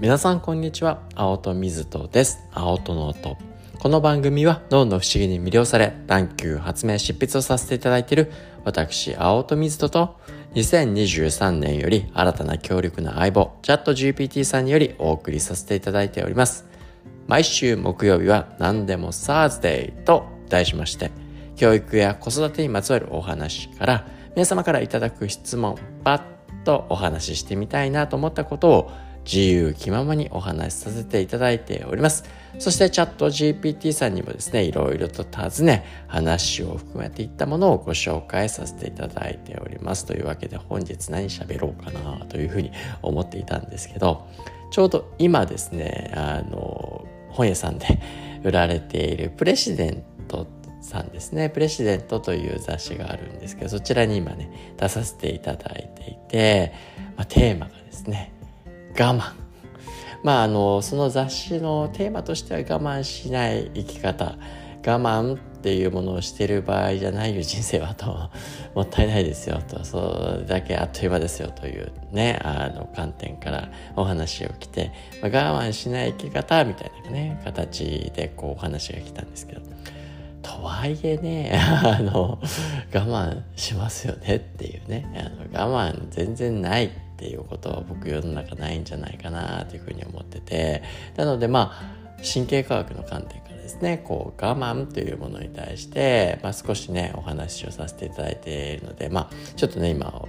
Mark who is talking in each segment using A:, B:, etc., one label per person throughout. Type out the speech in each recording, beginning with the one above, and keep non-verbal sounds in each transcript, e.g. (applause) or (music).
A: 皆さんこんにちは。青戸水戸です。青戸の音。この番組は脳の不思議に魅了され探求発明執筆をさせていただいている私青戸水戸と2023年より新たな強力な相棒チャット GPT さんによりお送りさせていただいております。毎週木曜日は何でも Thursday と題しまして教育や子育てにまつわるお話から皆様からいただく質問パッとお話ししてみたいなと思ったことを自由気ままにお話しさせていただいております。そしてチャット GPT さんにもですね、いろいろと尋ね、話を含めていったものをご紹介させていただいております。というわけで本日何喋ろうかなというふうに思っていたんですけど、ちょうど今ですね、あの、本屋さんで売られているプレシデントさんですね、プレシデントという雑誌があるんですけど、そちらに今ね、出させていただいていて、まあ、テーマがですね、我慢。まああのその雑誌のテーマとしては我慢しない生き方。我慢っていうものをしてる場合じゃないよ人生はと。もったいないですよと。それだけあっという間ですよというねあの観点からお話を来て、まあ、我慢しない生き方みたいなね形でこうお話が来たんですけど。とはいえねあの我慢しますよねっていうね。あの我慢全然ない。っていうことは僕世の中ないんじゃないかなというふうに思ってて。なのでまあ神経科学の観点からですねこう我慢というものに対して、まあ、少しねお話をさせていただいているのでまあちょっとね今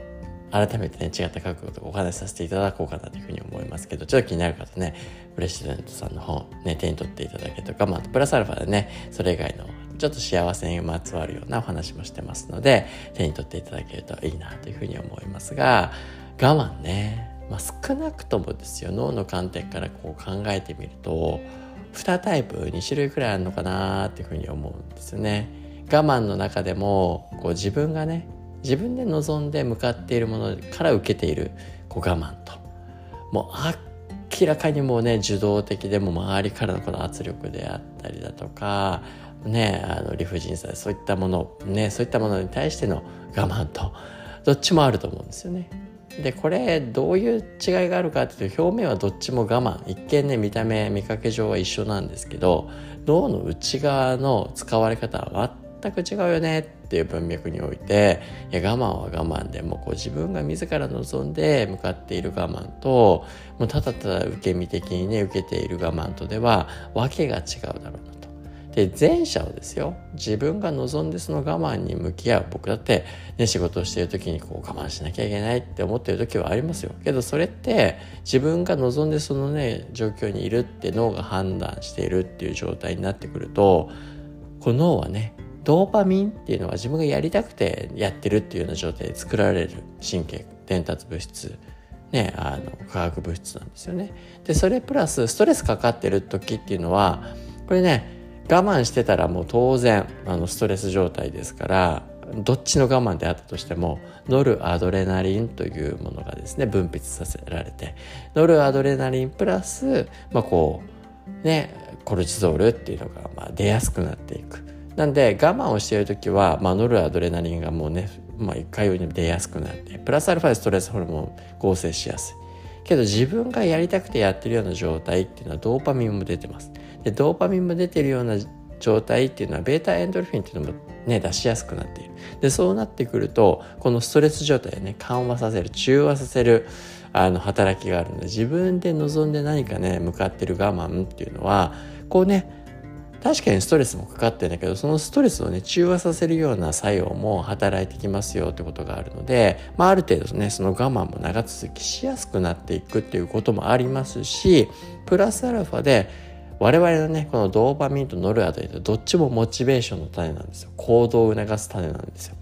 A: 改めてね違った角度でお話しさせていただこうかなというふうに思いますけどちょっと気になる方ねプレシデントさんの本ね手に取っていただけとかまあプラスアルファでねそれ以外のちょっと幸せにまつわるようなお話もしてますので手に取っていただけるといいなというふうに思いますが我慢ね、まあ、少なくともですよ脳の観点からこう考えてみると2タイプ2種類くらいあるのかなっていうふうに思うんですよね。我慢の中でもこう自分がね自分で望んで向かっているものから受けているこう我慢ともう明らかにもうね受動的でも周りからのこの圧力であったりだとかねあの理不尽さそういったものねそういったものに対しての我慢とどっちもあると思うんですよね。でこれどういう違いがあるかっていうと表面はどっちも我慢。一見ね見た目見かけ上は一緒なんですけど脳の内側の使われ方は全く違うよねっていう文脈においていや我慢は我慢でもこう自分が自ら望んで向かっている我慢ともうただただ受け身的にね受けている我慢とでは訳が違うだろうなで前者をですよ自分が望んでその我慢に向き合う。僕だって、ね、仕事をしている時にこう我慢しなきゃいけないって思ってる時はありますよ。けどそれって自分が望んでそのね状況にいるって脳が判断しているっていう状態になってくるとこの脳はねドーパミンっていうのは自分がやりたくてやってるっていうような状態で作られる。神経伝達物質。ね、あの化学物質なんですよね。でそれプラスストレスかかってる時っていうのはこれね我慢してたらもう当然あのストレス状態ですからどっちの我慢であったとしてもノルアドレナリンというものがですね分泌させられてノルアドレナリンプラス、まあ、こうねコルチゾールっていうのがまあ出やすくなっていく。なんで我慢をしている時は、まあ、ノルアドレナリンがもうね、まあ、一回に出やすくなってプラスアルファでストレスホルモン合成しやすいけど自分がやりたくてやってるような状態っていうのはドーパミンも出てますでドーパミンも出てるような状態っていうのはベータエンドルフィンっていうのもね出しやすくなっている。でそうなってくるとこのストレス状態をね緩和させる中和させるあの働きがあるので自分で望んで何かね向かってる我慢っていうのはこうね確かにストレスもかかってるんだけどそのストレスをね中和させるような作用も働いてきますよってことがあるので、まあ、ある程度ねその我慢も長続きしやすくなっていくっていうこともありますしプラスアルファで我々のねこのドーパミンとノルアドレナどっちもモチベーションの種なんですよ。行動を促す種なんですよ。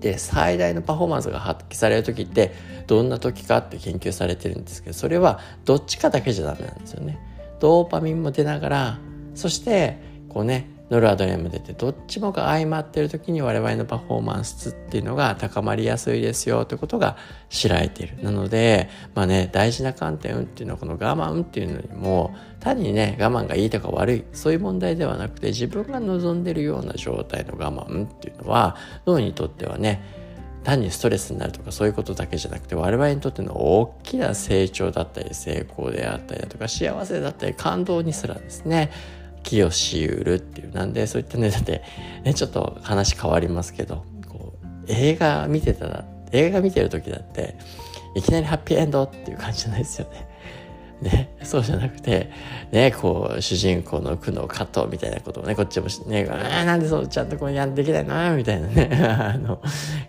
A: で最大のパフォーマンスが発揮される時ってどんな時かって研究されてるんですけどそれはどっちかだけじゃダメなんですよね。ドーパミンも出ながらそしてこうねノルアドレナリンも出てどっちもが相まってる時に我々のパフォーマンスっていうのが高まりやすいですよということが知られている。なのでまあね大事な観点っていうのはこの我慢っていうのにも単にね我慢がいいとか悪いそういう問題ではなくて自分が望んでるような状態の我慢っていうのは脳にとってはね単にストレスになるとかそういうことだけじゃなくて我々にとっての大きな成長だったり成功であったりだとか幸せだったり感動にすらですね寄与しうるっていうなんでそういったねだってねちょっと話変わりますけどこう映画見てたら映画見てる時だっていきなりハッピーエンドっていう感じじゃないですよね。ね、そうじゃなくて、ね、こう、主人公の苦悩葛藤みたいなことをね、こっちもね、あなんでそう、ちゃんとこうやんできないの？みたいなね、(laughs) あの、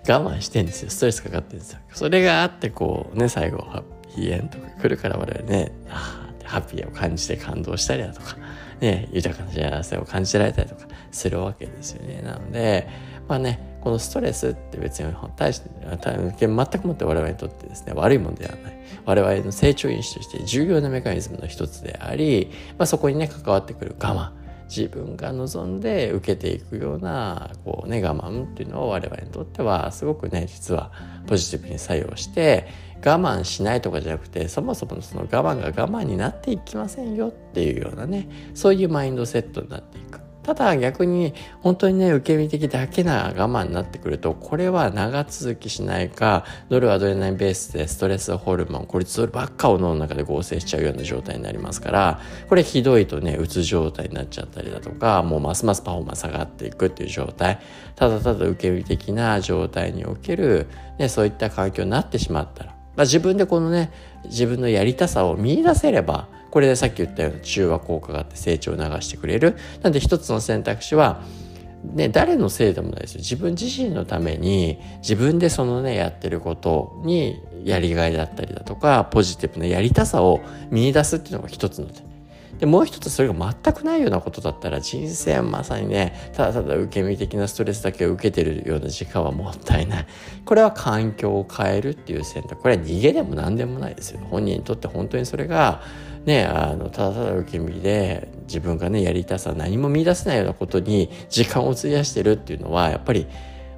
A: 我慢してんですよ。ストレスかかってんですよ。それがあって、こう、ね、最後、ハッピーエンドが来るから我々ね、あハッピーを感じて感動したりだとか、ね、豊かな幸せを感じられたりとかするわけですよね。なので、まあね、このストレスって別に大して全くもって我々にとってですね悪いものではない我々の成長因子として重要なメカニズムの一つであり、まあ、そこにね関わってくる我慢自分が望んで受けていくようなこう、ね、我慢っていうのを我々にとってはすごくね実はポジティブに作用して我慢しないとかじゃなくてそもそもその我慢が我慢になっていきませんよっていうようなねそういうマインドセットになっていく。ただ逆に本当にね受け身的だけな我慢になってくるとこれは長続きしないかノルアドレナリンベースでストレスホルモンコルチゾールばっかを脳の中で合成しちゃうような状態になりますからこれひどいとねうつ状態になっちゃったりだとかもうますますパフォーマンス下がっていくっていう状態。ただただ受け身的な状態における、ね、そういった環境になってしまったら、まあ、自分でこのね自分のやりたさを見出せればこれでさっき言ったような中和効果があって成長を流してくれる。なんで一つの選択肢は、ね、誰のせいでもないですよ。自分自身のために、自分でそのね、やってることにやりがいだったりだとか、ポジティブなやりたさを見出すっていうのが一つの手。で、もう一つそれが全くないようなことだったら人生はまさにね、ただただ受け身的なストレスだけを受けてるような時間はもったいない。これは環境を変えるっていう選択。これは逃げでも何でもないですよ。本人にとって本当にそれがね、あの、ただただ受け身で自分がね、やりたさ何も見出せないようなことに時間を費やしてるっていうのは、やっぱり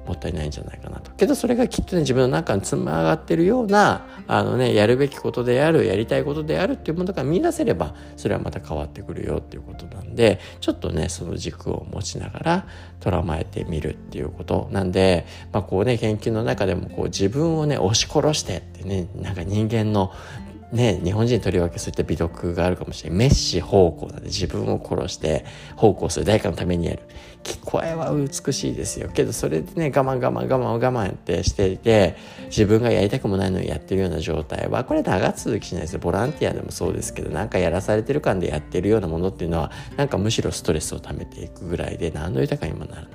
A: もったいないんじゃないかなと。けどそれがきっとね、自分の中につまがってるような、あのね、やるべきことである、やりたいことであるっていうものが見出せれば、それはまた変わってくるよっていうことなんで、ちょっとね、その軸を持ちながら捉まえてみるっていうことなんで、まあこうね、研究の中でもこう自分をね、押し殺してってね、なんか人間のね、日本人とりわけそういった美徳があるかもしれない。メッシ方向なんで自分を殺して奉公する誰かのためにやる。聞こえは美しいですよ。けどそれでね、我慢我慢我慢我慢ってしていて、自分がやりたくもないのにやってるような状態は、これ長続きしないですよ。ボランティアでもそうですけど、なんかやらされてる感でやってるようなものっていうのは、なんかむしろストレスを溜めていくぐらいで、何の豊かにもならない。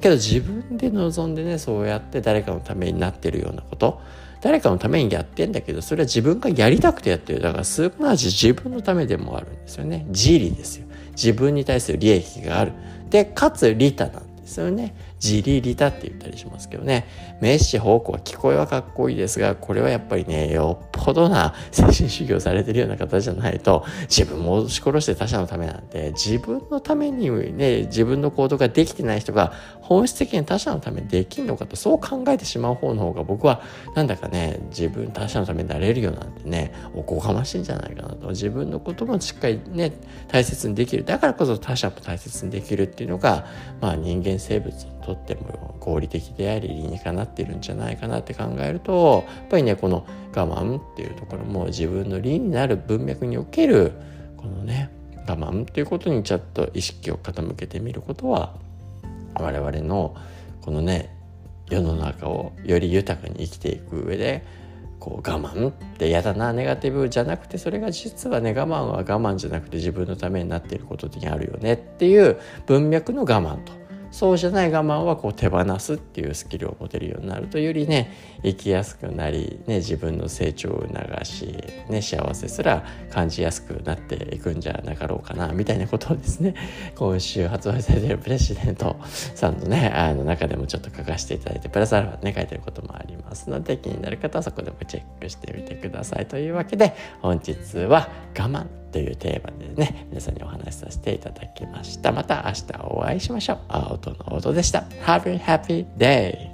A: けど自分で望んでね、そうやって誰かのためになってるようなこと、誰かのためにやってんだけど、それは自分がやりたくてやってる。だから、すなわち自分のためでもあるんですよね。自利ですよ。自分に対する利益がある。で、かつ利他なんですよね。自利利他って言ったりしますけどね。メッシ方向は聞こえはかっこいいですが、これはやっぱりね、よっぽどな精神修行されてるような方じゃないと、自分も押し殺して他者のためなんて、自分のためにね、自分の行動ができてない人が本質的に他者のためにできんのかと、そう考えてしまう方の方が僕は、なんだかね、自分他者のためになれるようなんてね、おこがましいんじゃないかなと。自分のこともしっかりね、大切にできる。だからこそ他者も大切にできるっていうのが、まあ人間生物とっても合理的であり理にかなってるんじゃないかなって考えるとやっぱりねこの我慢っていうところも自分の理になる文脈におけるこのね我慢っていうことにちょっと意識を傾けてみることは我々のこのね世の中をより豊かに生きていく上でこう我慢って嫌だなネガティブじゃなくてそれが実はね我慢は我慢じゃなくて自分のためになっていることにあるよねっていう文脈の我慢と。そうじゃない我慢はこう手放すっていうスキルを持てるようになるとよりね生きやすくなり、ね、自分の成長を促し、ね、幸せすら感じやすくなっていくんじゃなかろうかなみたいなことをですね (laughs) 今週発売されてるプレジデントさんのねあの中でもちょっと書かせていただいてプラスアルファね書いてることもありますので気になる方はそこでもチェックしてみてください。というわけで本日は我慢。というテーマでね、皆さんにお話しさせていただきました。また明日お会いしましょう。青との音でした。Have a happy day!